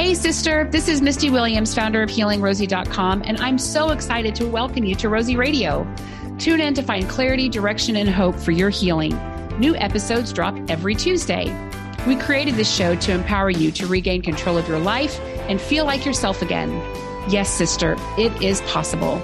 Hey, sister, this is Misty Williams, founder of HealingRosie.com, and I'm so excited to welcome you to Rosie Radio. Tune in to find clarity, direction, and hope for your healing. New episodes drop every Tuesday. We created this show to empower you to regain control of your life and feel like yourself again. Yes, sister, it is possible.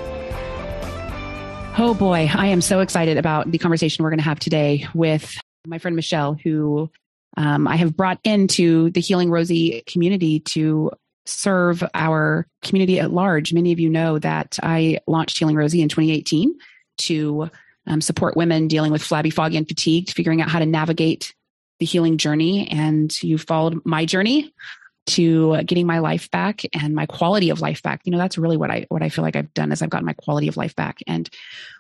Oh boy, I am so excited about the conversation we're going to have today with my friend Michele, who um, I have brought into the Healing Rosie community to serve our community at large. Many of you know that I launched Healing Rosie in 2018 to um, support women dealing with flabby, foggy, and fatigued, figuring out how to navigate the healing journey. And you followed my journey to getting my life back and my quality of life back. You know, that's really what I what I feel like I've done is I've gotten my quality of life back. And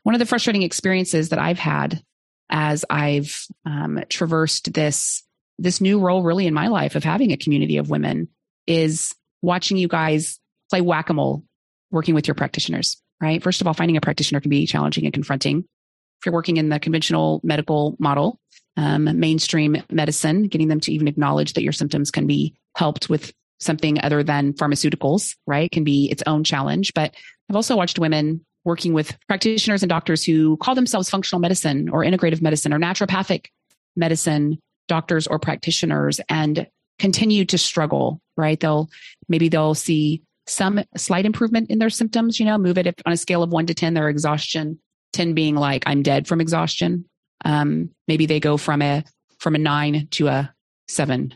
one of the frustrating experiences that I've had as I've um, traversed this this new role really in my life of having a community of women is watching you guys play whack-a-mole working with your practitioners, right? First of all, finding a practitioner can be challenging and confronting. If you're working in the conventional medical model, um, mainstream medicine, getting them to even acknowledge that your symptoms can be helped with something other than pharmaceuticals, right? Can be its own challenge. But I've also watched women working with practitioners and doctors who call themselves functional medicine or integrative medicine or naturopathic medicine doctors or practitioners and continue to struggle, right? They'll maybe they'll see some slight improvement in their symptoms, you know, move it on a scale of one to 10, their exhaustion, 10 being like, I'm dead from exhaustion. Um, maybe they go from a, from a nine to a seven,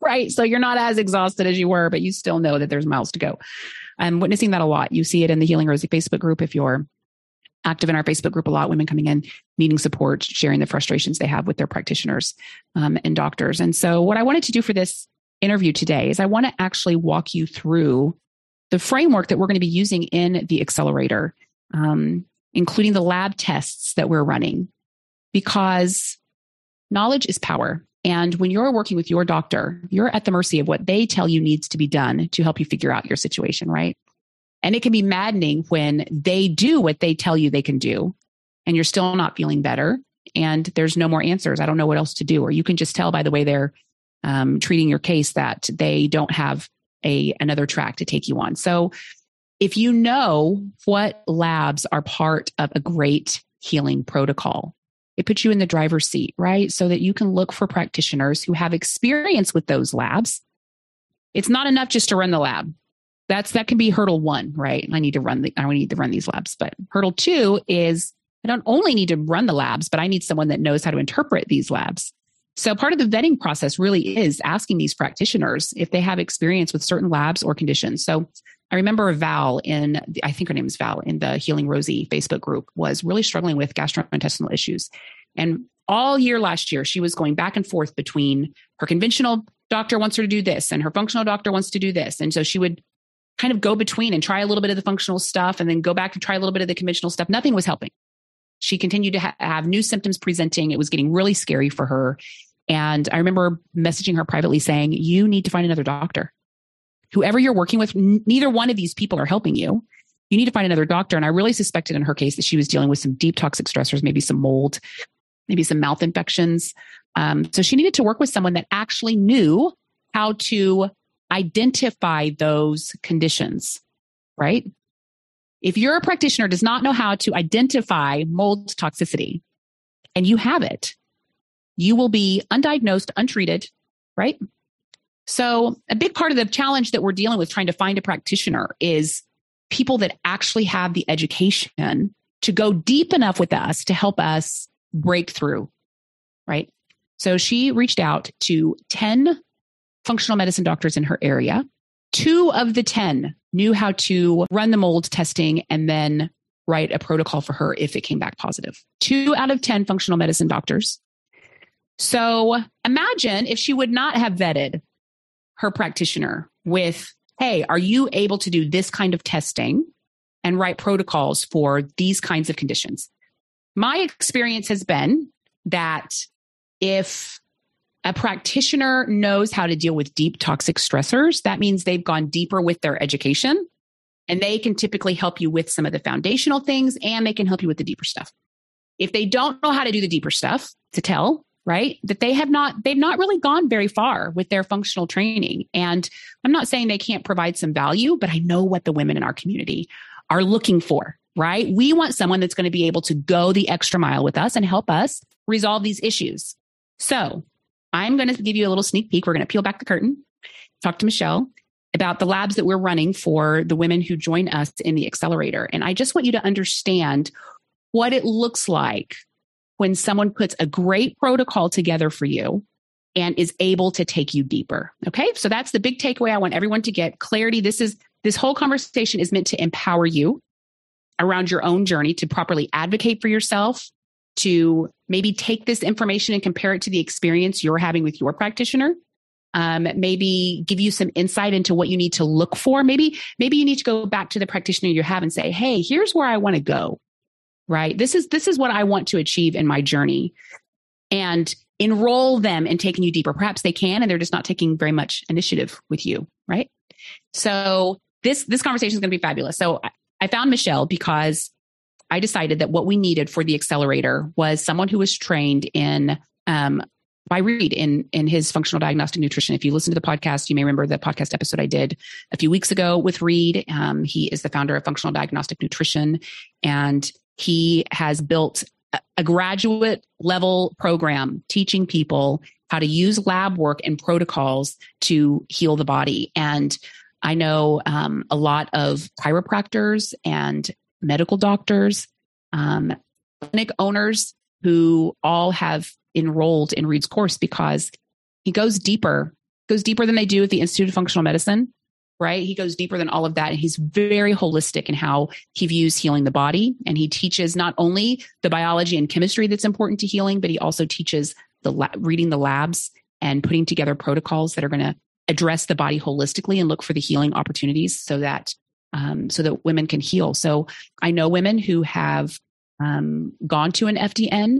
right? So you're not as exhausted as you were, but you still know that there's miles to go. I'm witnessing that a lot. You see it in the Healing Rosie Facebook group. If you're active in our Facebook group a lot, women coming in, needing support, sharing the frustrations they have with their practitioners um, and doctors. And so, what I wanted to do for this interview today is I want to actually walk you through the framework that we're going to be using in the accelerator, um, including the lab tests that we're running, because knowledge is power. And when you're working with your doctor, you're at the mercy of what they tell you needs to be done to help you figure out your situation, right? And it can be maddening when they do what they tell you they can do and you're still not feeling better and there's no more answers. I don't know what else to do. Or you can just tell by the way they're um, treating your case that they don't have a another track to take you on. So if you know what labs are part of a great healing protocol, it puts you in the driver's seat, right? So that you can look for practitioners who have experience with those labs. It's not enough just to run the lab that's that can be hurdle one, right? I need to run the I need to run these labs. But hurdle two is I don't only need to run the labs, but I need someone that knows how to interpret these labs. So part of the vetting process really is asking these practitioners if they have experience with certain labs or conditions. So I remember Val in, I think her name is Val in the Healing Rosie Facebook group was really struggling with gastrointestinal issues. And all year last year, she was going back and forth between her conventional doctor wants her to do this and her functional doctor wants to do this. And so she would kind of go between and try a little bit of the functional stuff and then go back and try a little bit of the conventional stuff. Nothing was helping. She continued to ha- have new symptoms presenting. It was getting really scary for her. And I remember messaging her privately saying, You need to find another doctor. Whoever you're working with, n- neither one of these people are helping you. You need to find another doctor. And I really suspected in her case that she was dealing with some deep toxic stressors, maybe some mold, maybe some mouth infections. Um, so she needed to work with someone that actually knew how to identify those conditions, right? If your practitioner does not know how to identify mold toxicity and you have it, you will be undiagnosed, untreated, right? So, a big part of the challenge that we're dealing with trying to find a practitioner is people that actually have the education to go deep enough with us to help us break through, right? So, she reached out to 10 functional medicine doctors in her area. Two of the 10 knew how to run the mold testing and then write a protocol for her if it came back positive. Two out of 10 functional medicine doctors. So imagine if she would not have vetted her practitioner with, hey, are you able to do this kind of testing and write protocols for these kinds of conditions? My experience has been that if a practitioner knows how to deal with deep toxic stressors. That means they've gone deeper with their education and they can typically help you with some of the foundational things and they can help you with the deeper stuff. If they don't know how to do the deeper stuff to tell, right? That they have not, they've not really gone very far with their functional training. And I'm not saying they can't provide some value, but I know what the women in our community are looking for, right? We want someone that's going to be able to go the extra mile with us and help us resolve these issues. So I'm going to give you a little sneak peek. We're going to peel back the curtain, talk to Michele about the labs that we're running for the women who join us in the accelerator. And I just want you to understand what it looks like when someone puts a great protocol together for you and is able to take you deeper. Okay. So that's the big takeaway. I want everyone to get clarity. This is, this whole conversation is meant to empower you around your own journey to properly advocate for yourself, to maybe take this information and compare it to the experience you're having with your practitioner. Um, maybe give you some insight into what you need to look for. Maybe, maybe you need to go back to the practitioner you have and say, Hey, here's where I want to go right? This is this is what I want to achieve in my journey. And enroll them in taking you deeper. Perhaps they can and they're just not taking very much initiative with you, right? So this this conversation is going to be fabulous. So I, I found Michele because I decided that what we needed for the accelerator was someone who was trained in um, by Reed in in his functional diagnostic nutrition. If you listen to the podcast, you may remember the podcast episode I did a few weeks ago with Reed. Um, he is the founder of Functional Diagnostic Nutrition, and he has built a graduate level program teaching people how to use lab work and protocols to heal the body. And I know um, a lot of chiropractors and medical doctors, um, clinic owners who all have enrolled in Reed's course because he goes deeper, goes deeper than they do at the Institute of Functional Medicine right? He goes deeper than all of that. And he's very holistic in how he views healing the body. And he teaches not only the biology and chemistry that's important to healing, but he also teaches the la- reading the labs and putting together protocols that are going to address the body holistically and look for the healing opportunities so that um, so that women can heal. So I know women who have um, gone to an FDN.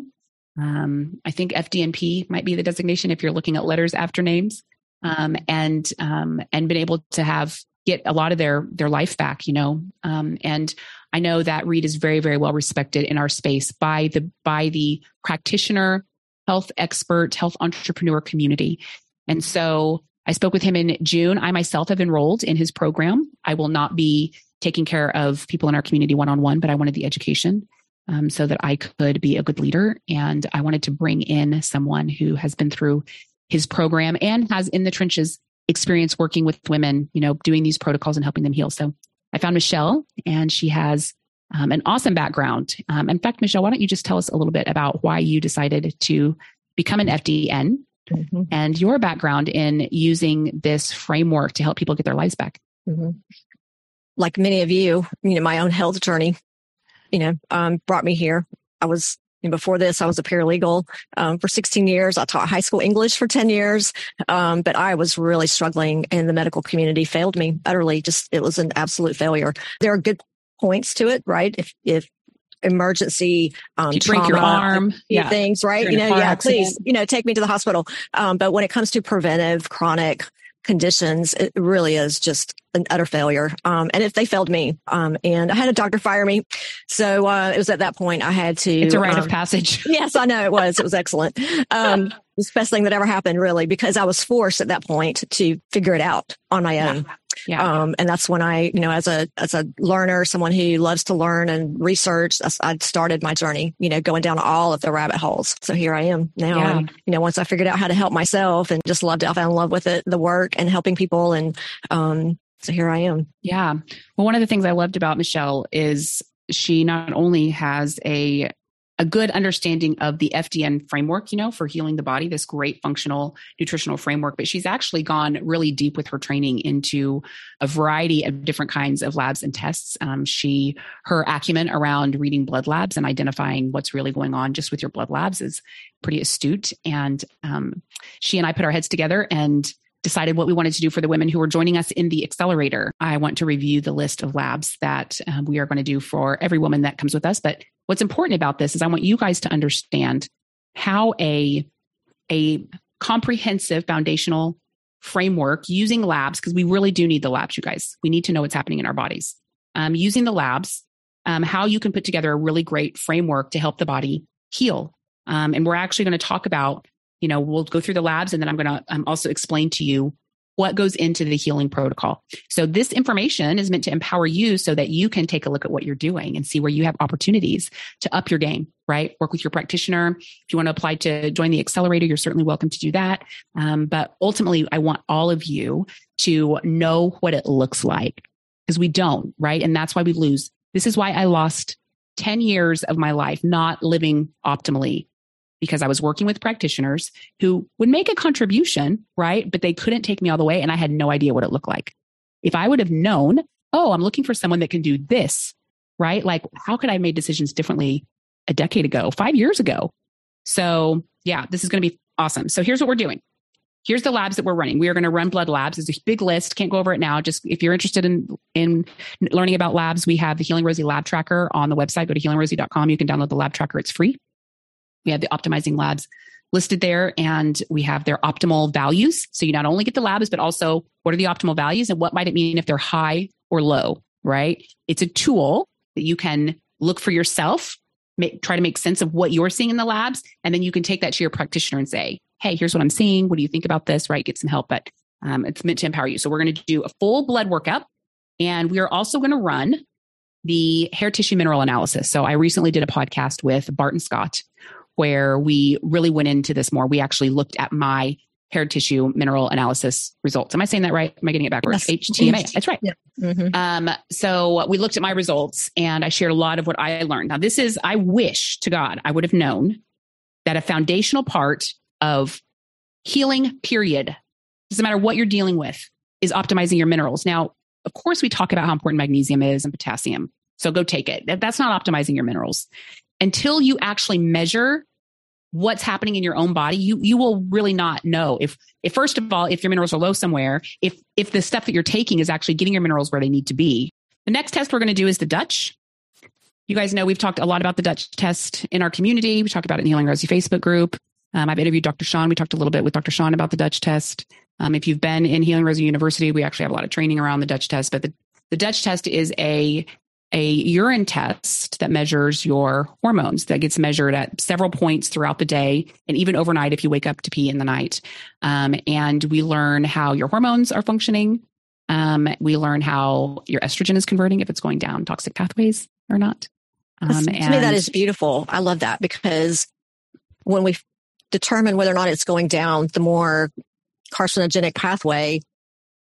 Um, I think FDNP might be the designation if you're looking at letters after names um, and um, and been able to have get a lot of their their life back you know um, and i know that reed is very very well respected in our space by the by the practitioner health expert health entrepreneur community and so i spoke with him in june i myself have enrolled in his program i will not be taking care of people in our community one-on-one but i wanted the education um, so that i could be a good leader and i wanted to bring in someone who has been through his program and has in the trenches experience working with women, you know, doing these protocols and helping them heal. So I found Michele and she has um, an awesome background. Um, in fact, Michele, why don't you just tell us a little bit about why you decided to become an FDN mm-hmm. and your background in using this framework to help people get their lives back? Mm-hmm. Like many of you, you know, my own health journey, you know, um, brought me here. I was and before this, I was a paralegal um, for 16 years. I taught high school English for 10 years, um, but I was really struggling, and the medical community failed me utterly. Just it was an absolute failure. There are good points to it, right? If if emergency um, you break your arm yeah. things right you know yeah accident. please you know take me to the hospital um, but when it comes to preventive chronic conditions, it really is just an utter failure. Um, and if they failed me, um, and I had a doctor fire me. So, uh, it was at that point I had to. It's a rite um, of passage. yes, I know it was. It was excellent. Um, it was the best thing that ever happened really because I was forced at that point to figure it out on my own. Yeah. Yeah. Um, and that's when I, you know, as a, as a learner, someone who loves to learn and research, I started my journey, you know, going down all of the rabbit holes. So here I am now. Yeah. And, you know, once I figured out how to help myself and just loved it, I fell in love with it, the work and helping people. And, um, so here I am. Yeah. Well, one of the things I loved about Michele is she not only has a a good understanding of the FDN framework, you know, for healing the body, this great functional nutritional framework. But she's actually gone really deep with her training into a variety of different kinds of labs and tests. Um, she, her acumen around reading blood labs and identifying what's really going on just with your blood labs is pretty astute. And um, she and I put our heads together and decided what we wanted to do for the women who were joining us in the accelerator. I want to review the list of labs that um, we are going to do for every woman that comes with us. But what's important about this is I want you guys to understand how a, a comprehensive foundational framework using labs, because we really do need the labs, you guys. We need to know what's happening in our bodies. Um, using the labs, um, how you can put together a really great framework to help the body heal. Um, and we're actually going to talk about you know, we'll go through the labs and then I'm going to um, also explain to you what goes into the healing protocol. So this information is meant to empower you so that you can take a look at what you're doing and see where you have opportunities to up your game, right? Work with your practitioner. If you want to apply to join the accelerator, you're certainly welcome to do that. Um, but ultimately, I want all of you to know what it looks like because we don't, right? And that's why we lose. This is why I lost 10 years of my life not living optimally because I was working with practitioners who would make a contribution, right? But they couldn't take me all the way and I had no idea what it looked like. If I would have known, oh, I'm looking for someone that can do this, right? Like, how could I have made decisions differently a decade ago, five years ago? So, yeah, this is going to be awesome. So, here's what we're doing. Here's the labs that we're running. We are going to run blood labs. It's a big list. Can't go over it now. Just if you're interested in in learning about labs, we have the Healing Rosie Lab Tracker on the website. Go to healingrosie.com. You can download the lab tracker. It's free. We have the optimizing labs listed there and we have their optimal values. So you not only get the labs, but also what are the optimal values and what might it mean if they're high or low, right? It's a tool that you can look for yourself, make, try to make sense of what you're seeing in the labs. And then you can take that to your practitioner and say, Hey, here's what I'm seeing. What do you think about this? Right. Get some help, but um, it's meant to empower you. So we're going to do a full blood workup and we are also going to run the hair tissue mineral analysis. So I recently did a podcast with Barton Scott where we really went into this more. We actually looked at my hair tissue mineral analysis results. Am I saying that right? Am I getting it backwards? Yes. HTMA. That's right. Yeah. Mm-hmm. Um, so we looked at my results and I shared a lot of what I learned. Now, this is, I wish to God I would have known that a foundational part of healing, period, doesn't matter what you're dealing with, is optimizing your minerals. Now, of course, we talk about how important magnesium is and potassium. So go take it. That's not optimizing your minerals until you actually measure what's happening in your own body you you will really not know if if first of all if your minerals are low somewhere if if the stuff that you're taking is actually getting your minerals where they need to be. The next test we're going to do is the dutch. You guys know we've talked a lot about the dutch test in our community. We talked about it in the healing rosie facebook group. Um, i've interviewed dr sean. We talked a little bit with dr sean about the dutch test. Um, if you've been in healing rosie university we actually have a lot of training around the dutch test but the, the dutch test is a a urine test that measures your hormones that gets measured at several points throughout the day and even overnight if you wake up to pee in the night. Um, and we learn how your hormones are functioning. Um, we learn how your estrogen is converting, if it's going down toxic pathways or not. Um, to me, that is beautiful. I love that because when we determine whether or not it's going down the more carcinogenic pathway,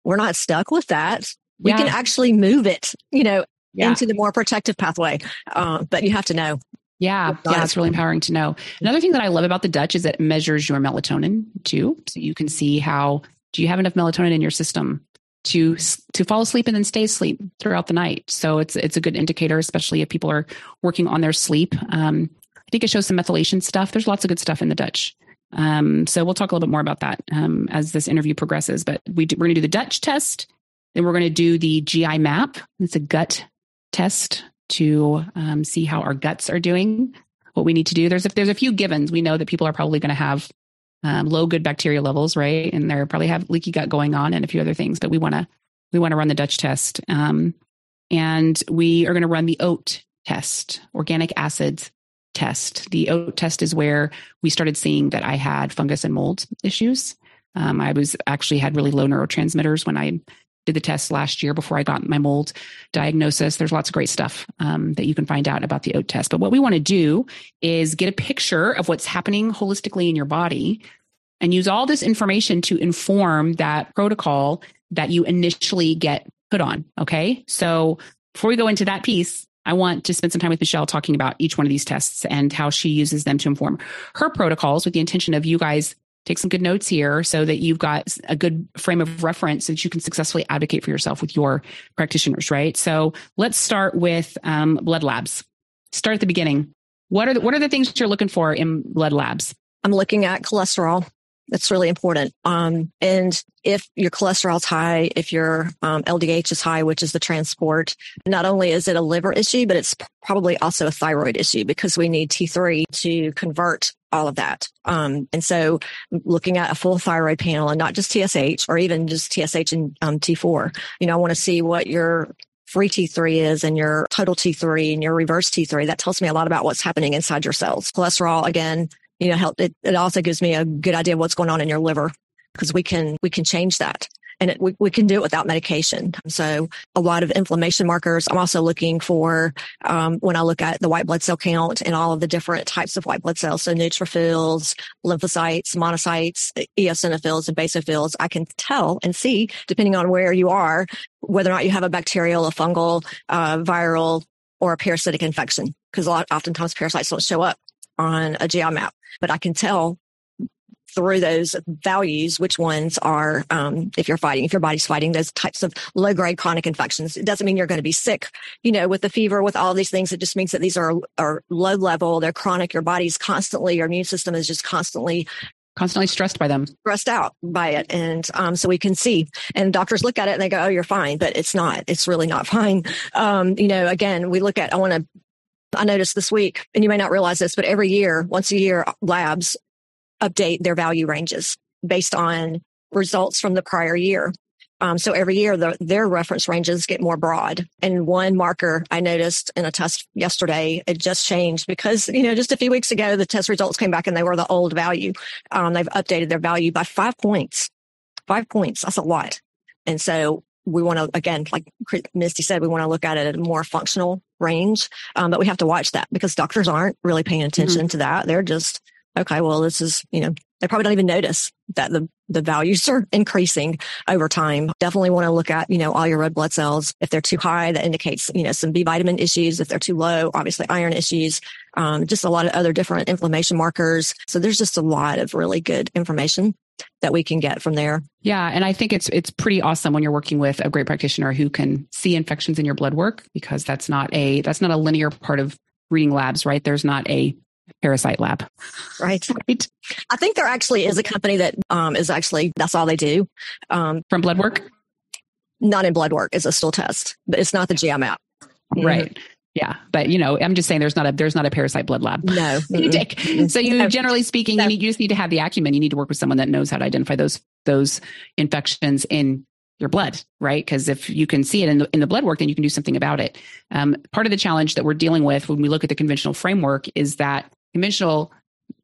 we're not stuck with that. We yeah. can actually move it, you know, yeah. into the more protective pathway. Uh, but you have to know. Yeah, yeah, it's really empowering to know. Another thing that I love about the Dutch is it measures your melatonin too, so you can see how do you have enough melatonin in your system to to fall asleep and then stay asleep throughout the night. So it's it's a good indicator, especially if people are working on their sleep. Um, I think it shows some methylation stuff. There's lots of good stuff in the Dutch. Um, so we'll talk a little bit more about that um, as this interview progresses. But we do, we're going to do the Dutch test, then we're going to do the GI map. It's a gut test to um, see how our guts are doing, what we need to do. There's a, there's a few givens. We know that people are probably going to have um, low good bacteria levels, right? And they're probably have leaky gut going on and a few other things. But we want to we want to run the Dutch test, um, and we are going to run the OAT test, organic acids test. The OAT test is where we started seeing that I had fungus and mold issues. Um, I was actually had really low neurotransmitters when I did the test last year before I got my mold diagnosis. There's lots of great stuff um, that you can find out about the OAT test. But what we want to do is get a picture of what's happening holistically in your body and use all this information to inform that protocol that you initially get put on. Okay. So before we go into that piece, I want to spend some time with Michele talking about each one of these tests and how she uses them to inform her protocols with the intention of you guys take some good notes here so that you've got a good frame of reference that you can successfully advocate for yourself with your practitioners, right? So let's start with um, blood labs. Start at the beginning. What are the, what are the things you're looking for in blood labs? I'm looking at cholesterol. That's really important. Um, and if your cholesterol's high, if your um, LDH is high, which is the transport, not only is it a liver issue, but it's probably also a thyroid issue because we need T3 to convert all of that. Um, and so looking at a full thyroid panel and not just TSH or even just TSH and um, T4, you know, I want to see what your free T3 is and your total T3 and your reverse T3. That tells me a lot about what's happening inside your cells. Cholesterol, again, you know, help. It, it also gives me a good idea of what's going on in your liver because we can, we can change that and it, we, we can do it without medication. So a lot of inflammation markers. I'm also looking for, um, when I look at the white blood cell count and all of the different types of white blood cells. So neutrophils, lymphocytes, monocytes, eosinophils, and basophils. I can tell and see, depending on where you are, whether or not you have a bacterial, a fungal, uh, viral, or a parasitic infection. Because a lot, oftentimes parasites don't show up on a GI map, but I can tell through those values which ones are um, if you're fighting if your body's fighting those types of low grade chronic infections it doesn't mean you're going to be sick you know with the fever with all these things. It just means that these are are low level they're chronic your body's constantly your immune system is just constantly constantly stressed by them. stressed out by it. And um, so we can see and doctors look at it and they go oh you're fine but it's not it's really not fine. Um, you know again we look at i want to I noticed this week, and you may not realize this, but every year, once a year, labs update their value ranges based on results from the prior year. Um, so every year the, their reference ranges get more broad. And one marker I noticed in a test yesterday, it just changed because, you know, just a few weeks ago, the test results came back and they were the old value. Um, they've updated their value by five points. Five points. That's a lot. And so we want to, again, like Misty said, we want to look at it at a more functional range. Um, but we have to watch that because doctors aren't really paying attention mm-hmm. to that. They're just okay, well, this is, you know, they probably don't even notice that the, the values are increasing over time. Definitely want to look at, you know, all your red blood cells. If they're too high, that indicates, you know, some B vitamin issues. If they're too low, obviously iron issues, um, just a lot of other different inflammation markers. So there's just a lot of really good information that we can get from there. Yeah, and I think it's it's pretty awesome when you're working with a great practitioner who can see infections in your blood work because that's not a that's not a linear part of reading labs, right? There's not a parasite lab. Right. Right. I think there actually is a company that um, is actually, that's all they do. Um, From blood work? Not in blood work. It's a stool test, but it's not the GI map. Mm-hmm. Yeah, but you know, I'm just saying there's not a there's not a parasite blood lab. No, you take. So you generally speaking, you, need, you just need to have the acumen. You need to work with someone that knows how to identify those those infections in your blood, right? Because if you can see it in the, in the blood work, then you can do something about it. Um, part of the challenge that we're dealing with when we look at the conventional framework is that conventional,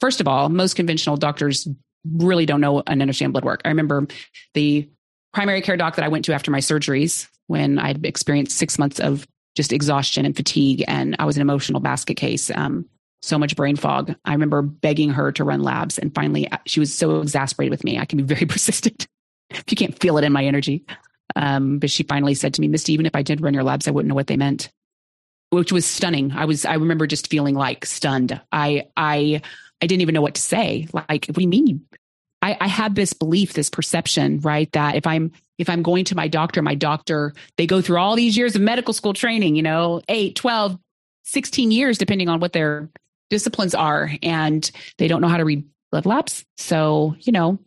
first of all, most conventional doctors really don't know and understand blood work. I remember the primary care doc that I went to after my surgeries when I'd experienced six months of just exhaustion and fatigue, and I was an emotional basket case. Um, so much brain fog. I remember begging her to run labs, and finally, uh, she was so exasperated with me. I can be very persistent if you can't feel it in my energy. Um, but she finally said to me, Misty, even if I did run your labs, I wouldn't know what they meant which was stunning. I was, I remember just feeling like stunned. I, I, I didn't even know what to say. Like, what do you mean? I, I had this belief, this perception, right? That if I'm, if I'm going to my doctor, my doctor, they go through all these years of medical school training, you know, 8, 12, 16 years, depending on what their disciplines are. And they don't know how to read blood labs. So, you know,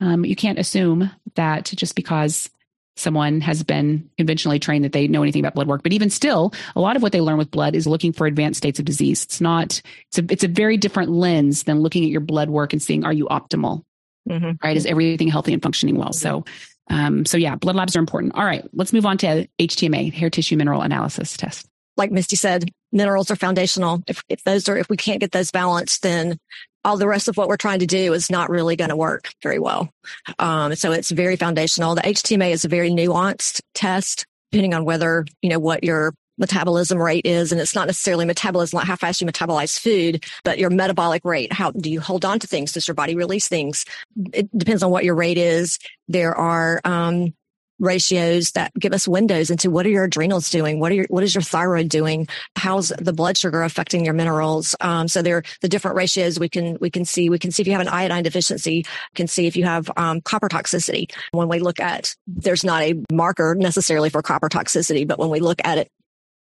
um, you can't assume that just because someone has been conventionally trained that they know anything about blood work. But even still, a lot of what they learn with blood is looking for advanced states of disease. It's not, it's a, it's a very different lens than looking at your blood work and seeing, are you optimal? Mm-hmm. Right? Is everything healthy and functioning well? So, um, so yeah, blood labs are important. All right, let's move on to HTMA, hair tissue mineral analysis test. Like Misty said, minerals are foundational. If, if those are, if we can't get those balanced, then all the rest of what we're trying to do is not really going to work very well. Um, so it's very foundational. The HTMA is a very nuanced test, depending on whether, you know, what your metabolism rate is. And it's not necessarily metabolism, like how fast you metabolize food, but your metabolic rate. How do you hold on to things? Does your body release things? It depends on what your rate is. There are, um, ratios that give us windows into what are your adrenals doing? What are your, what is your thyroid doing? How's the blood sugar affecting your minerals? Um, so there are the different ratios we can, we can see. We can see if you have an iodine deficiency, can see if you have um, copper toxicity. When we look at, there's not a marker necessarily for copper toxicity, but when we look at it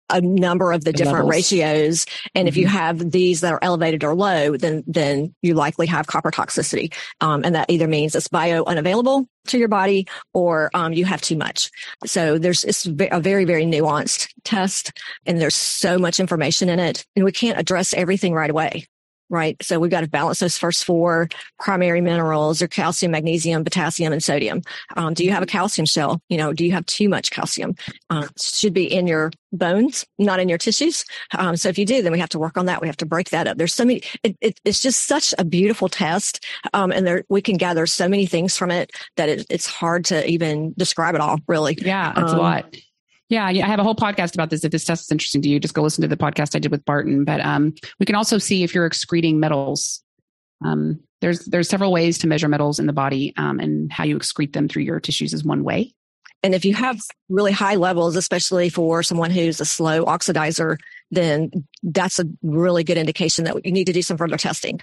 a number of the different levels. ratios. And mm-hmm. if you mm-hmm. have these that are elevated or low, then, then you likely have copper toxicity. Um, and that either means it's bio unavailable to your body or, um, you have too much. So there's, it's a very, very nuanced test and there's so much information in it and we can't address everything right away. Right? So we've got to balance those first four primary minerals or calcium, magnesium, potassium, and sodium. Um, do you have a calcium shell? You know, do you have too much calcium? Uh, should be in your bones, not in your tissues. Um, so if you do, then we have to work on that. We have to break that up. There's so many, it, it, it's just such a beautiful test. Um, and there, we can gather so many things from it that it, it's hard to even describe it all really. Yeah, it's a um, lot. Yeah, I have a whole podcast about this. If this test is interesting to you, just go listen to the podcast I did with Barton. But um, we can also see if you're excreting metals. Um, there's there's several ways to measure metals in the body, um, and how you excrete them through your tissues is one way. And if you have really high levels, especially for someone who's a slow oxidizer, then that's a really good indication that you need to do some further testing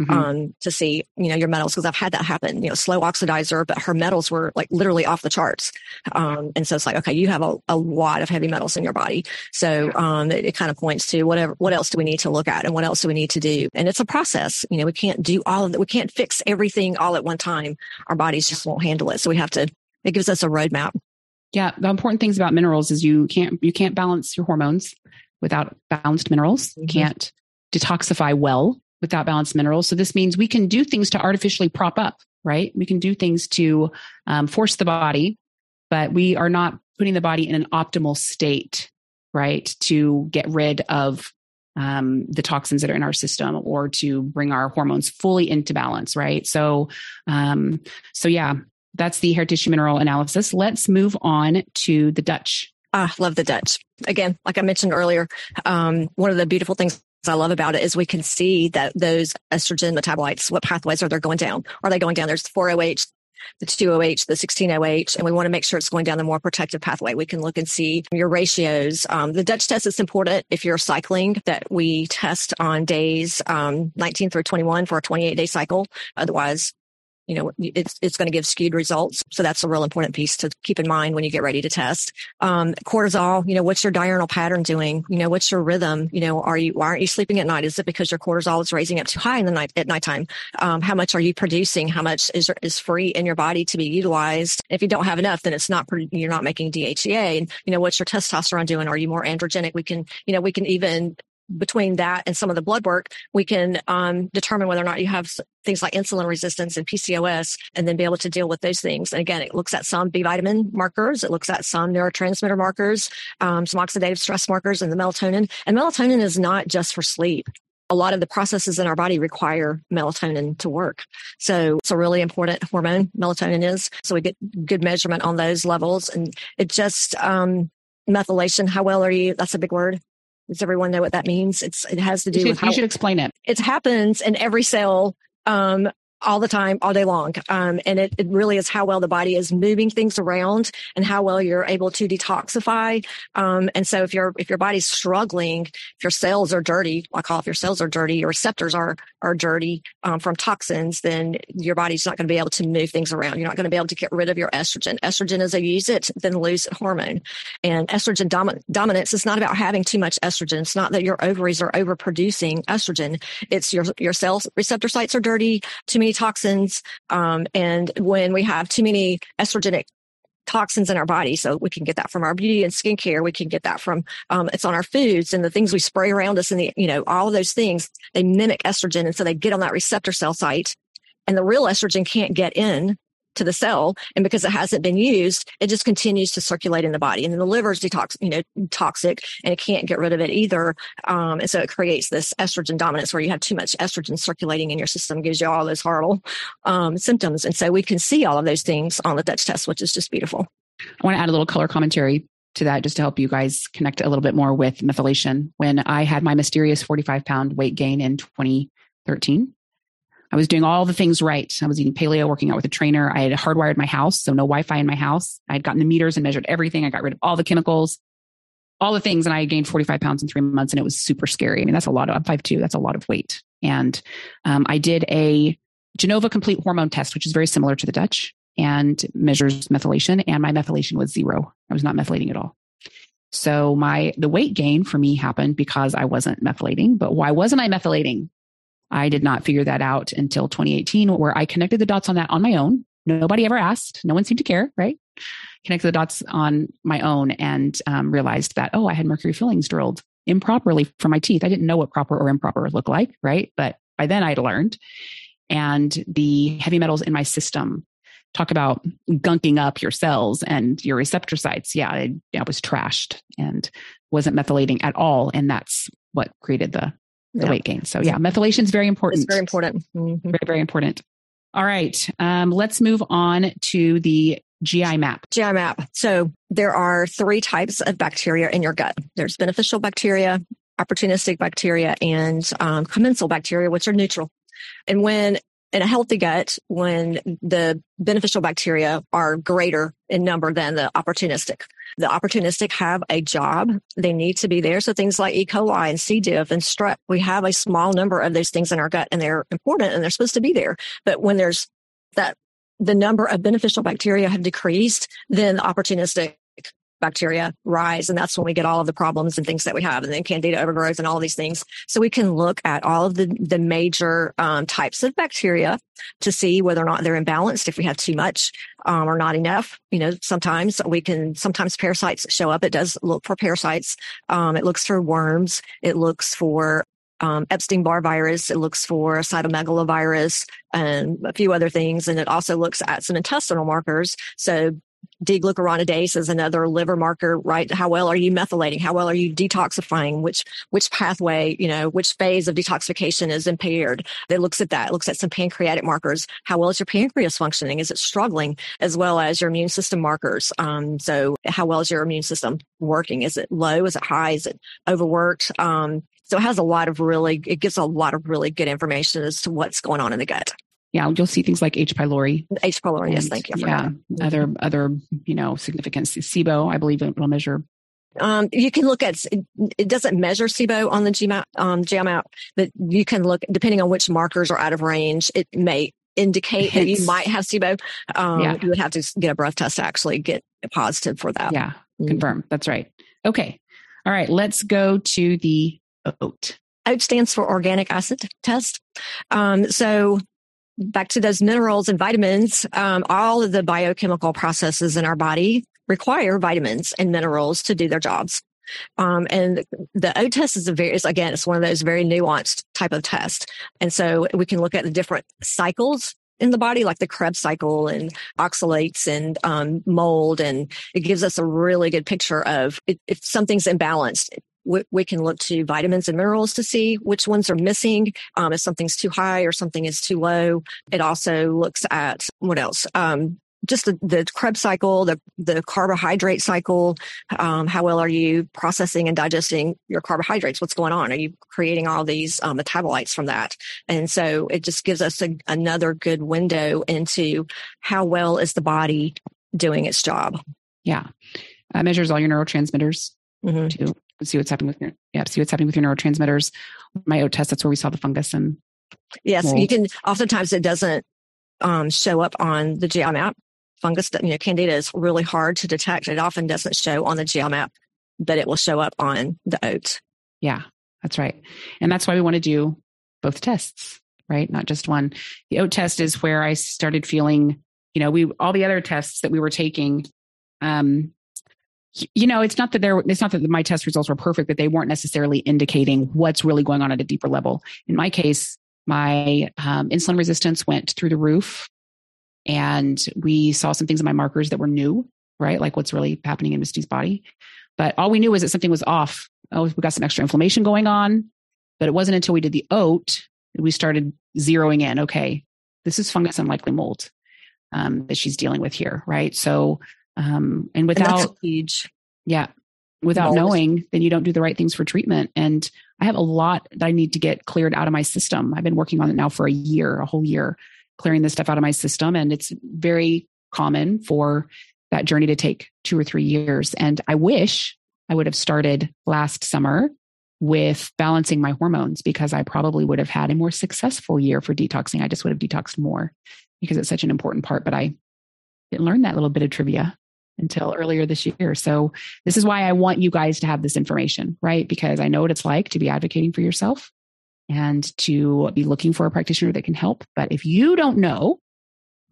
mm-hmm. um, to see, you know, your metals. Cause I've had that happen, you know, slow oxidizer, but her metals were like literally off the charts. Um, and so it's like, okay, you have a, a lot of heavy metals in your body. So, um, it, it kind of points to whatever, what else do we need to look at and what else do we need to do? And it's a process. You know, we can't do all of that. We can't fix everything all at one time. Our bodies just won't handle it. So we have to, it gives us a roadmap. Yeah. The important things about minerals is you can't, you can't balance your hormones without balanced minerals. Mm-hmm. can't detoxify well without balanced minerals. So this means we can do things to artificially prop up, right? We can do things to um, force the body, but we are not putting the body in an optimal state, right? To get rid of um, the toxins that are in our system or to bring our hormones fully into balance, right? So, um, so yeah, that's the hair tissue mineral analysis. Let's move on to the Dutch. Ah, love the Dutch. Again, like I mentioned earlier, um, one of the beautiful things I love about it is we can see that those estrogen metabolites, what pathways are they going down? Are they going down? There's 4OH, the 2OH, the 16OH, and we want to make sure it's going down the more protective pathway. We can look and see your ratios. Um, the Dutch test is important if you're cycling that we test on days um, 19 through 21 for a 28 day cycle. Otherwise, you know, it's, it's going to give skewed results. So that's a real important piece to keep in mind when you get ready to test. Um, cortisol, you know, what's your diurnal pattern doing? You know, what's your rhythm? You know, are you, why aren't you sleeping at night? Is it because your cortisol is raising up too high in the night at nighttime? Um, how much are you producing? How much is, is free in your body to be utilized? If you don't have enough, then it's not, you're not making DHEA. And, you know, what's your testosterone doing? Are you more androgenic? We can, you know, we can even between that and some of the blood work, we can um, determine whether or not you have things like insulin resistance and PCOS, and then be able to deal with those things. And again, it looks at some B vitamin markers, it looks at some neurotransmitter markers, um, some oxidative stress markers, and the melatonin. And melatonin is not just for sleep. A lot of the processes in our body require melatonin to work. So it's a really important hormone, melatonin is. So we get good measurement on those levels. And it just, um, methylation, how well are you? That's a big word. Does everyone know what that means? It's it has to do you should, with how you should explain it. It happens in every cell um, all the time, all day long. Um, and it, it really is how well the body is moving things around and how well you're able to detoxify. Um, and so if your, if your body's struggling, if your cells are dirty, I call if your cells are dirty, your receptors are, are dirty, um, from toxins, then your body's not going to be able to move things around. You're not going to be able to get rid of your estrogen. Estrogen is a use it, then lose it hormone. And estrogen dom- dominance is not about having too much estrogen. It's not that your ovaries are overproducing estrogen. It's your, your cells receptor sites are dirty, too many toxins. Um, and when we have too many estrogenic toxins in our body. So we can get that from our beauty and skincare. We can get that from, um, it's on our foods and the things we spray around us and the, you know, all of those things, they mimic estrogen. And so they get on that receptor cell site and the real estrogen can't get in to the cell. And because it hasn't been used, it just continues to circulate in the body. And then the liver is detox, you know, toxic and it can't get rid of it either. Um, and so it creates this estrogen dominance where you have too much estrogen circulating in your system, gives you all those horrible um, symptoms. And so we can see all of those things on the Dutch test, which is just beautiful. I want to add a little color commentary to that just to help you guys connect a little bit more with methylation. When I had my mysterious 45 pound weight gain in 2013, I was doing all the things right. I was eating paleo, working out with a trainer. I had hardwired my house, so no Wi-Fi in my house. I had gotten the meters and measured everything. I got rid of all the chemicals, all the things, and I gained 45 pounds in three months, and it was super scary. I mean, that's a lot of. I'm five two. That's a lot of weight. And um, I did a Genova complete hormone test, which is very similar to the Dutch, and measures methylation. And my methylation was zero. I was not methylating at all. So my the weight gain for me happened because I wasn't methylating. But why wasn't I methylating? I did not figure that out until 2018, where I connected the dots on that on my own. Nobody ever asked. No one seemed to care, right? Connected the dots on my own and um, realized that, oh, I had mercury fillings drilled improperly for my teeth. I didn't know what proper or improper looked like, right? But by then I'd learned. And the heavy metals in my system talk about gunking up your cells and your receptor sites. Yeah, I, I was trashed and wasn't methylating at all. And that's what created the, the yeah. weight gain. So yeah, methylation is very important. It's very important. Mm-hmm. Very, very important. All right. Um, let's move on to the GI map. GI map. So there are three types of bacteria in your gut. There's beneficial bacteria, opportunistic bacteria, and um, commensal bacteria, which are neutral. And when in a healthy gut, when the beneficial bacteria are greater in number than the opportunistic, the opportunistic have a job. They need to be there. So things like E. coli and C. diff and strep, we have a small number of those things in our gut and they're important and they're supposed to be there. But when there's that the number of beneficial bacteria have decreased, then the opportunistic bacteria rise. And that's when we get all of the problems and things that we have. And then candida overgrowth and all these things. So we can look at all of the, the major um, types of bacteria to see whether or not they're imbalanced. If we have too much um, or not enough, you know, sometimes we can, sometimes parasites show up. It does look for parasites. Um, it looks for worms. It looks for um, Epstein Barr virus. It looks for cytomegalovirus and a few other things. And it also looks at some intestinal markers. So D-glucuronidase is another liver marker, right? How well are you methylating? How well are you detoxifying? Which, which pathway, you know, which phase of detoxification is impaired? It looks at that. It looks at some pancreatic markers. How well is your pancreas functioning? Is it struggling? As well as your immune system markers. Um, so how well is your immune system working? Is it low? Is it high? Is it overworked? Um, so it has a lot of really, it gives a lot of really good information as to what's going on in the gut yeah, you'll see things like H. pylori. H. pylori, yes, thank you. Yeah, mm-hmm. other other you know significant SIBO, I believe it will measure. Um, you can look at it doesn't measure SIBO on the GMAP, um, GMAP, but you can look depending on which markers are out of range. It may indicate that you might have SIBO. Um, yeah. You would have to get a breath test to actually get positive for that. Yeah, mm-hmm. confirm. That's right. Okay. All right. Let's go to the OAT. OAT stands for organic acid test. Um, so back to those minerals and vitamins, um, all of the biochemical processes in our body require vitamins and minerals to do their jobs. Um, and the OAT test is a very, is, again, it's one of those very nuanced type of test. And so we can look at the different cycles in the body, like the Krebs cycle and oxalates and um, mold. And it gives us a really good picture of if, if something's imbalanced, we, we, can look to vitamins and minerals to see which ones are missing. Um, if something's too high or something is too low. It also looks at what else? Um, just the, the Krebs cycle, the, the carbohydrate cycle. Um, how well are you processing and digesting your carbohydrates? What's going on? Are you creating all these um, metabolites from that? And so it just gives us a, another good window into how well is the body doing its job. Yeah. Uh, measures all your neurotransmitters mm-hmm. too see what's happening with your yeah see what's happening with your neurotransmitters. My oat test that's where we saw the fungus and yes mold. you can oftentimes it doesn't um, show up on the gi map fungus you know candida is really hard to detect. It often doesn't show on the gi map but it will show up on the oats. yeah that's right. And that's why we want to do both tests right? Not just one. The oat test is where i started feeling you know we all the other tests that we were taking um you know, it's not that there, it's not that my test results were perfect, but they weren't necessarily indicating what's really going on at a deeper level. In my case, my um, insulin resistance went through the roof and we saw some things in my markers that were new, right? Like what's really happening in Misty's body. But all we knew was that something was off. Oh, we got some extra inflammation going on. But it wasn't until we did the oat that we started zeroing in. Okay, this is fungus and likely mold um, that she's dealing with here, right? So um, and without and yeah, without knowing, then you don't do the right things for treatment. And I have a lot that I need to get cleared out of my system. I've been working on it now for a year, a whole year, clearing this stuff out of my system. And it's very common for that journey to take two or three years. And I wish I would have started last summer with balancing my hormones because I probably would have had a more successful year for detoxing. I just would have detoxed more because it's such an important part. But I didn't learn that little bit of trivia until earlier this year. So this is why I want you guys to have this information, right? Because I know what it's like to be advocating for yourself and to be looking for a practitioner that can help. But if you don't know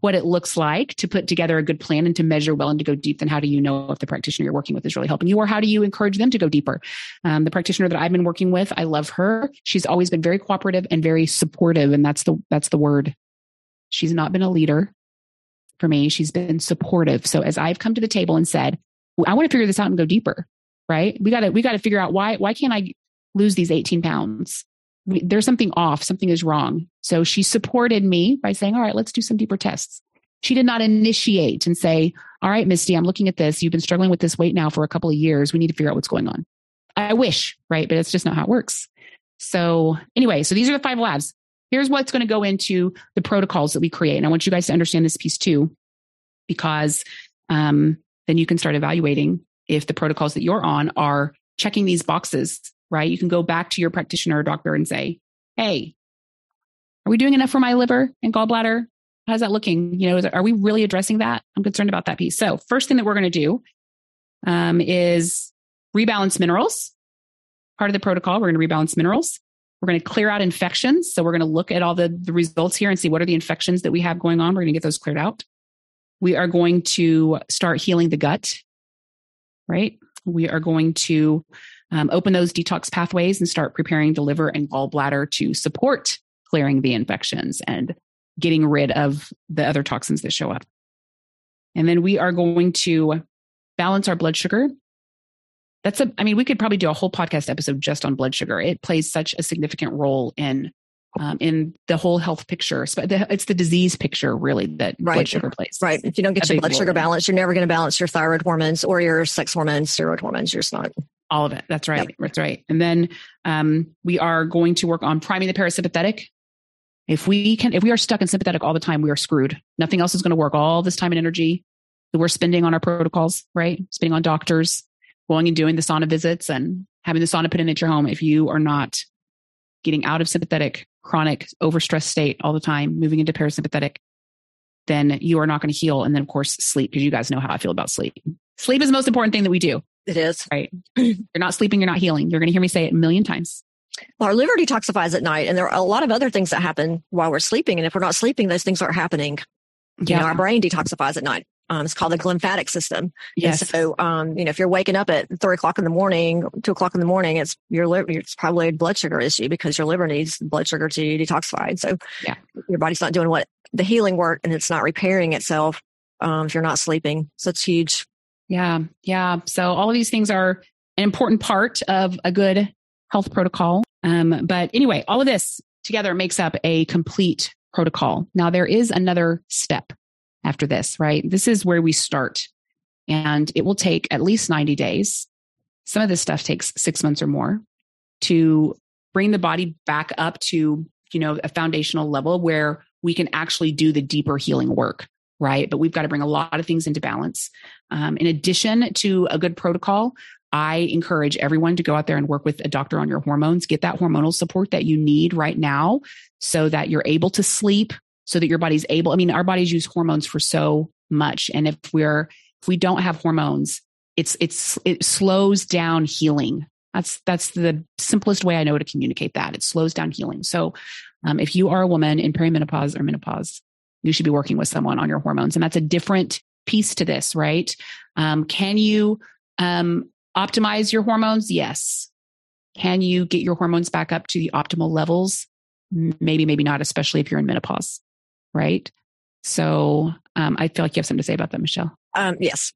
what it looks like to put together a good plan and to measure well and to go deep, then how do you know if the practitioner you're working with is really helping you or how do you encourage them to go deeper? Um, the practitioner that I've been working with, I love her. She's always been very cooperative and very supportive. And that's the, that's the word. She's not been a leader for me. She's been supportive. So as I've come to the table and said, I want to figure this out and go deeper, right? We got to, we got to figure out why, why can't I lose these 18 pounds? There's something off. Something is wrong. So she supported me by saying, all right, let's do some deeper tests. She did not initiate and say, all right, Misty, I'm looking at this. You've been struggling with this weight now for a couple of years. We need to figure out what's going on. I wish, right? But it's just not how it works. So anyway, so these are the five labs. Here's what's going to go into the protocols that we create. And I want you guys to understand this piece too, because um, then you can start evaluating if the protocols that you're on are checking these boxes, right? You can go back to your practitioner or doctor and say, Hey, are we doing enough for my liver and gallbladder? How's that looking? You know, are we really addressing that? I'm concerned about that piece. So, first thing that we're going to do um, is rebalance minerals. Part of the protocol, we're going to rebalance minerals. We're going to clear out infections. So, we're going to look at all the, the results here and see what are the infections that we have going on. We're going to get those cleared out. We are going to start healing the gut, right? We are going to um, open those detox pathways and start preparing the liver and gallbladder to support clearing the infections and getting rid of the other toxins that show up. And then we are going to balance our blood sugar. That's a, I mean, we could probably do a whole podcast episode just on blood sugar. It plays such a significant role in um, in the whole health picture. But it's the disease picture really that right. blood sugar plays. Right. If you don't get your blood sugar balanced, you're never going to balance your thyroid hormones or your sex hormones, steroid hormones. You're just not. All of it. That's right. Yep. That's right. And then um, we are going to work on priming the parasympathetic if we can, if we are stuck in sympathetic all the time, we are screwed. Nothing else is going to work. All this time and energy that we're spending on our protocols, right? Spending on doctors, going and doing the sauna visits and having the sauna put in at your home. If you are not getting out of sympathetic, chronic, overstressed state all the time, moving into parasympathetic, then you are not going to heal. And then, of course, sleep, because you guys know how I feel about sleep. Sleep is the most important thing that we do. It is. Right. you're not sleeping, you're not healing. You're going to hear me say it a million times. Well, our liver detoxifies at night, and there are a lot of other things that happen while we're sleeping. And if we're not sleeping, those things aren't happening. Yeah. You know, our brain detoxifies at night. Um, it's called the glymphatic system. Yes. And so, um, you know, if you're waking up at three o'clock in the morning, two o'clock in the morning, it's your liver, it's probably a blood sugar issue because your liver needs blood sugar to detoxify. So yeah. your body's not doing what the healing work and it's not repairing itself. Um, if you're not sleeping. So it's huge. Yeah. Yeah. So all of these things are an important part of a good health protocol. Um, but anyway, all of this together makes up a complete protocol. Now, there is another step after this, right? This is where we start, and it will take at least 90 days. Some of this stuff takes six months or more to bring the body back up to, you know, a foundational level where we can actually do the deeper healing work right? But we've got to bring a lot of things into balance. Um, in addition to a good protocol, I encourage everyone to go out there and work with a doctor on your hormones, get that hormonal support that you need right now so that you're able to sleep, so that your body's able. I mean, our bodies use hormones for so much. And if we're, if we don't have hormones, it's, it's, it slows down healing. That's, that's the simplest way I know to communicate that. It slows down healing. So, um, if you are a woman in perimenopause or menopause, you should be working with someone on your hormones. And that's a different piece to this, right? Um, can you, um, Optimize your hormones? Yes. Can you get your hormones back up to the optimal levels? Maybe, maybe not, especially if you're in menopause, right? So um, I feel like you have something to say about that, Michele. Um, yes.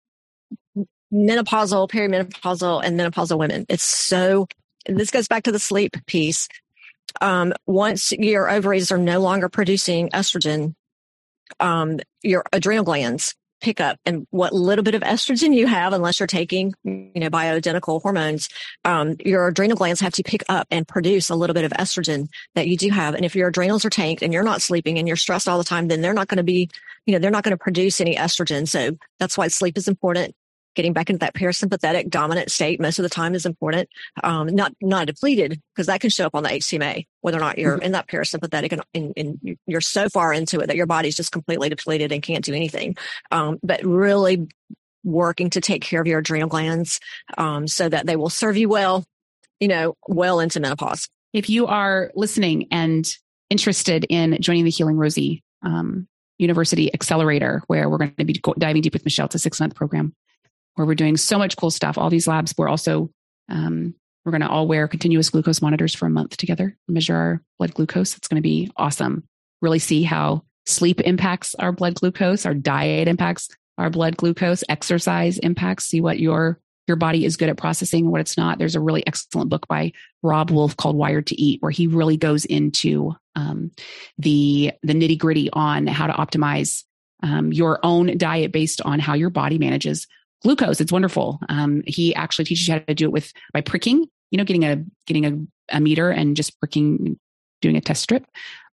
Menopausal, perimenopausal, and menopausal women. It's so, this goes back to the sleep piece. Um, once your ovaries are no longer producing estrogen, um, your adrenal glands pick up and what little bit of estrogen you have, unless you're taking, you know, bioidentical hormones, um, your adrenal glands have to pick up and produce a little bit of estrogen that you do have. And if your adrenals are tanked and you're not sleeping and you're stressed all the time, then they're not going to be, you know, they're not going to produce any estrogen. So that's why sleep is important getting back into that parasympathetic dominant state most of the time is important. Um, not not depleted because that can show up on the HTMA whether or not you're mm-hmm. in that parasympathetic and, and, and, you're so far into it that your body's just completely depleted and can't do anything. Um, but really working to take care of your adrenal glands um, so that they will serve you well, you know, well into menopause. If you are listening and interested in joining the Healing Rosie um, University Accelerator, where we're going to be diving deep with Michele. It's a six month program where we're doing so much cool stuff. All these labs, we're also, um, we're going to all wear continuous glucose monitors for a month together, measure our blood glucose. It's going to be awesome. Really see how sleep impacts our blood glucose, our diet impacts our blood glucose, exercise impacts, see what your your body is good at processing and what it's not. There's a really excellent book by Robb Wolf called Wired to Eat, where he really goes into um, the the nitty gritty on how to optimize um, your own diet based on how your body manages glucose. It's wonderful. Um, he actually teaches you how to do it with by pricking. You know, getting a getting a, a meter and just pricking, doing a test strip,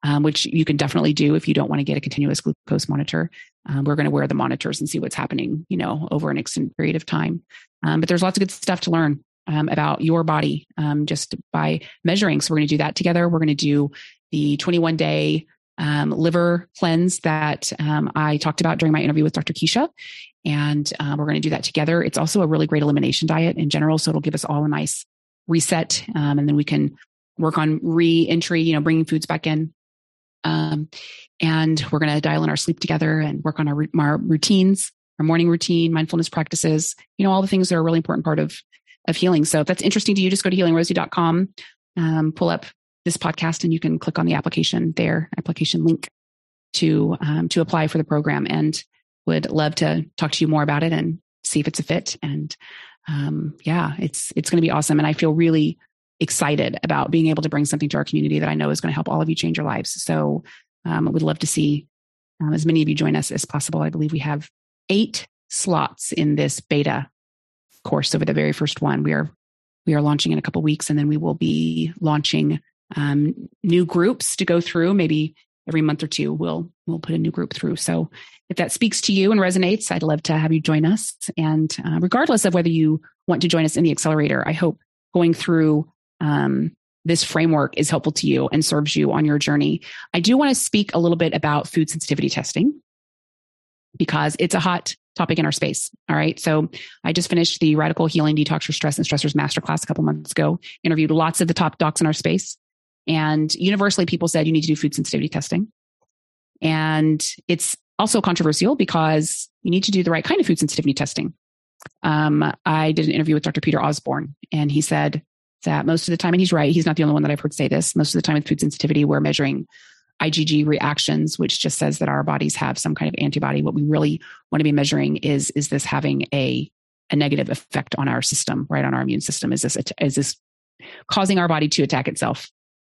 um, which you can definitely do if you don't want to get a continuous glucose monitor. Um, we're going to wear the monitors and see what's happening, you know, over an extended period of time. Um, but there's lots of good stuff to learn um, about your body um, just by measuring. So we're going to do that together. We're going to do the 21 day um, liver cleanse that um, I talked about during my interview with Dr. Keesha. And uh, we're going to do that together. It's also a really great elimination diet in general. So it'll give us all a nice reset. Um, and then we can work on re entry, you know, bringing foods back in. Um, and we're going to dial in our sleep together and work on our, our routines, our morning routine, mindfulness practices, you know, all the things that are a really important part of, of healing. So if that's interesting to you, just go to healingrosie.com, um, pull up this podcast and you can click on the application there, application link to, um, to apply for the program and would love to talk to you more about it and see if it's a fit. And, um, yeah, it's, it's going to be awesome. And I feel really excited about being able to bring something to our community that I know is going to help all of you change your lives. So um, I would love to see um, as many of you join us as possible. I believe we have eight slots in this beta course over the very first one. We are we are launching in a couple weeks, and then we will be launching um, new groups to go through. Maybe every month or two, we'll we'll put a new group through. So if that speaks to you and resonates, I'd love to have you join us. And uh, regardless of whether you want to join us in the accelerator, I hope going through um, this framework is helpful to you and serves you on your journey. I do want to speak a little bit about food sensitivity testing because it's a hot topic in our space. All right. So I just finished the Radical Healing Detox for Stress and Stressors Masterclass a couple months ago, interviewed lots of the top docs in our space. And universally, people said you need to do food sensitivity testing. And it's also controversial because you need to do the right kind of food sensitivity testing. Um, I did an interview with Dr. Peter Osborne, and he said that most of the time, and he's right, he's not the only one that I've heard say this. Most of the time with food sensitivity, we're measuring IgG reactions, which just says that our bodies have some kind of antibody. What we really want to be measuring is is this having a a negative effect on our system, right on our immune system? Is this is this causing our body to attack itself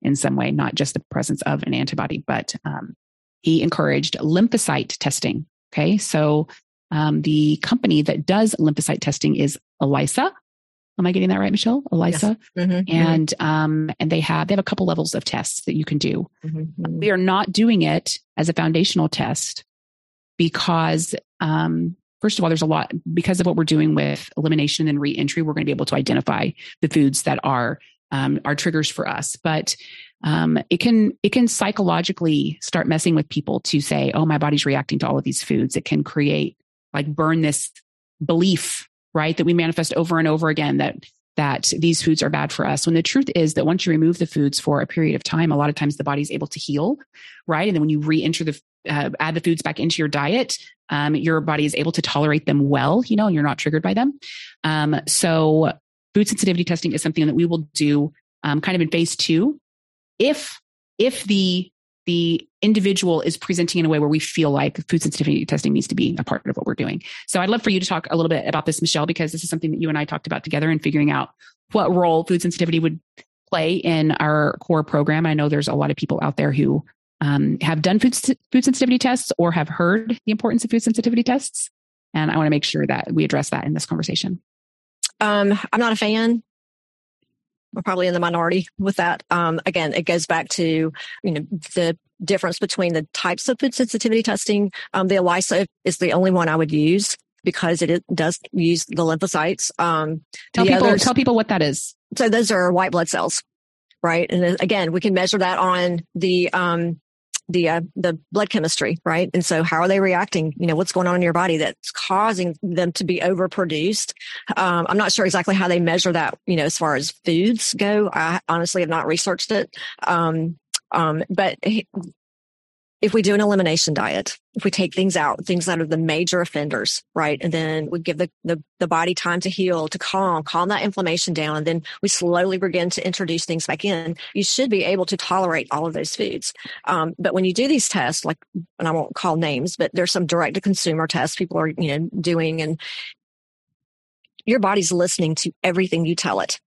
in some way, not just the presence of an antibody? But um, he encouraged lymphocyte testing. Okay, so um, the company that does lymphocyte testing is ELISA, Am I getting that right, Michele? ELISA. Yes. Mm-hmm, and mm-hmm. um, and they have they have a couple levels of tests that you can do. Mm-hmm. we are not doing it as a foundational test because um, first of all, there's a lot because of what we're doing with elimination and reentry. We're going to be able to identify the foods that are um, are triggers for us, but um, it can it can psychologically start messing with people to say, "Oh, my body's reacting to all of these foods." It can create like burn this belief right? That we manifest over and over again that that these foods are bad for us. When the truth is that once you remove the foods for a period of time, a lot of times the body's able to heal, right? And then when you re-enter the uh, add the foods back into your diet, um, your body is able to tolerate them well, you know, and you're not triggered by them. Um, so food sensitivity testing is something that we will do um, kind of in phase two. If if the the individual is presenting in a way where we feel like food sensitivity testing needs to be a part of what we're doing. So I'd love for you to talk a little bit about this, Michele, because this is something that you and I talked about together in figuring out what role food sensitivity would play in our core program. I know there's a lot of people out there who um, have done food, food sensitivity tests or have heard the importance of food sensitivity tests. And I want to make sure that we address that in this conversation. Um, I'm not a fan we're probably in the minority with that. Um, again, it goes back to you know the difference between the types of food sensitivity testing. Um, the ELISA is the only one I would use because it does use the lymphocytes. Um, tell people others, tell people what that is. So those are white blood cells, right? And again, we can measure that on the um, the uh, the blood chemistry, right? And so, how are they reacting? You know, what's going on in your body that's causing them to be overproduced? Um, I'm not sure exactly how they measure that. You know, as far as foods go, I honestly have not researched it. Um, um, but if we do an elimination diet, if we take things out, things that are the major offenders, right? And then we give the, the, the, body time to heal, to calm, calm that inflammation down. And then we slowly begin to introduce things back in. You should be able to tolerate all of those foods. Um, but when you do these tests, like, and I won't call names, but there's some direct to consumer tests people are, you know, doing and your body's listening to everything you tell it.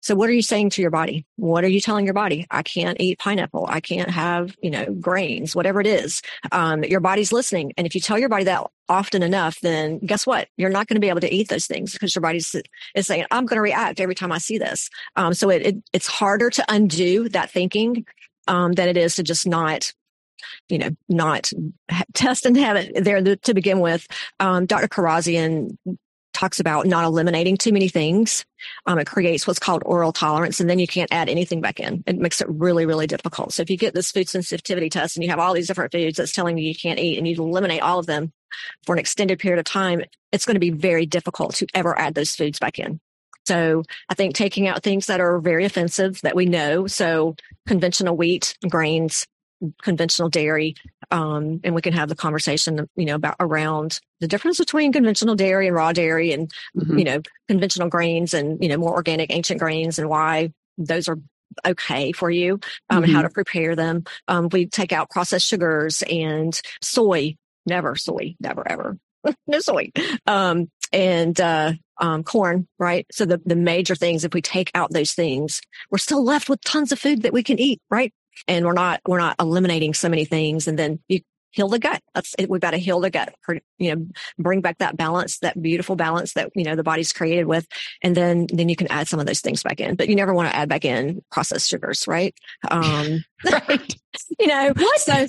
So what are you saying to your body? What are you telling your body? I can't eat pineapple. I can't have, you know, grains, whatever it is. Um, your body's listening. And if you tell your body that often enough, then guess what? You're not going to be able to eat those things because your body's is saying, I'm going to react every time I see this. Um, so it, it, it's harder to undo that thinking, um, than it is to just not you know, not test and have it there to begin with. Um, Dr. Kharrazian talks about not eliminating too many things. Um, it creates what's called oral tolerance, and then you can't add anything back in. It makes it really, really difficult. So if you get this food sensitivity test and you have all these different foods that's telling you you can't eat, and you eliminate all of them for an extended period of time, it's going to be very difficult to ever add those foods back in. So I think taking out things that are very offensive that we know, so conventional wheat, grains, conventional dairy, um, and we can have the conversation, you know, about around the difference between conventional dairy and raw dairy, and mm-hmm. you know, conventional grains and you know more organic ancient grains, and why those are okay for you, um, mm-hmm. and how mm-hmm. to prepare them. Um, we take out processed sugars and soy. Never soy, never ever, no soy. Um, and uh, um, corn, right? So the, the major things, if we take out those things, we're still left with tons of food that we can eat, right? And we're not we're not eliminating so many things and then you heal the gut that's it. we've got to heal the gut you know bring back that balance that beautiful balance that you know the body's created with and then then you can add some of those things back in but you never want to add back in processed sugars right um right you know what? so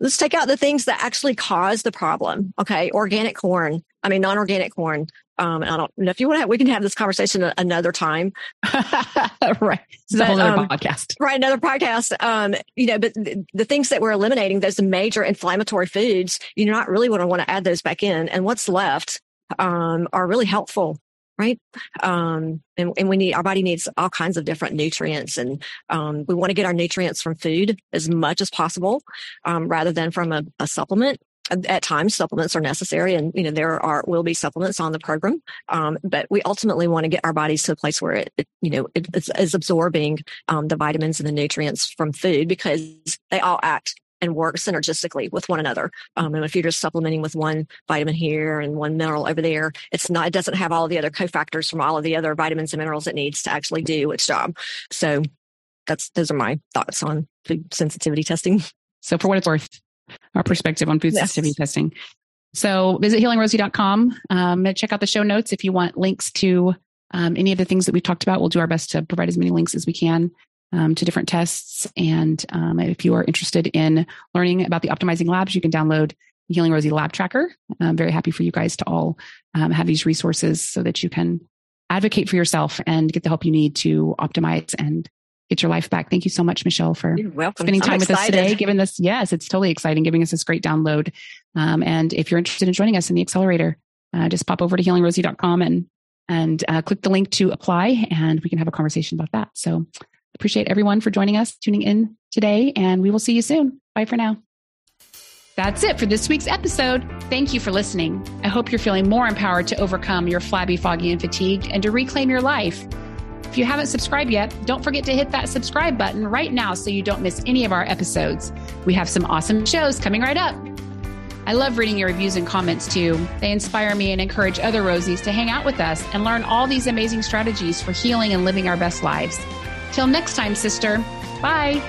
let's take out the things that actually cause the problem okay organic corn i mean non-organic corn um, I don't know if you want to, we can have this conversation another time. right. This is a whole other um, podcast. Right. Another podcast. Um, you know, but the, the, things that we're eliminating, those major inflammatory foods, you're not really going to want to add those back in. And what's left, um, are really helpful. Right. Um, and, and we need, our body needs all kinds of different nutrients and, um, we want to get our nutrients from food as much as possible, um, rather than from a, a supplement at times supplements are necessary and you know there are will be supplements on the program um, but we ultimately want to get our bodies to a place where it, it you know it, it's, absorbing um, the vitamins and the nutrients from food because they all act and work synergistically with one another. Um, and if you're just supplementing with one vitamin here and one mineral over there, it's not, it doesn't have all the other cofactors from all of the other vitamins and minerals it needs to actually do its job. So that's, those are my thoughts on food sensitivity testing. So for what it's worth, our perspective on food yes. sensitivity testing. So visit healingrosie.com. Um, check out the show notes if you want links to um, any of the things that we've talked about. We'll do our best to provide as many links as we can um, to different tests. And um, if you are interested in learning about the optimizing labs, you can download the Healing Rosie Lab Tracker. I'm very happy for you guys to all um, have these resources so that you can advocate for yourself and get the help you need to optimize and get your life back. Thank you so much, Michele, for spending time with us today, giving this, yes, it's totally exciting, giving us this great download. Um, and if you're interested in joining us in the accelerator, uh, just pop over to healingrosie.com and, and uh, click the link to apply and we can have a conversation about that. So appreciate everyone for joining us, tuning in today, and we will see you soon. Bye for now. That's it for this week's episode. Thank you for listening. I hope you're feeling more empowered to overcome your flabby, foggy, and fatigued and to reclaim your life. If you haven't subscribed yet, don't forget to hit that subscribe button right now so you don't miss any of our episodes. We have some awesome shows coming right up. I love reading your reviews and comments too. They inspire me and encourage other Rosies to hang out with us and learn all these amazing strategies for healing and living our best lives. Till next time, sister. Bye.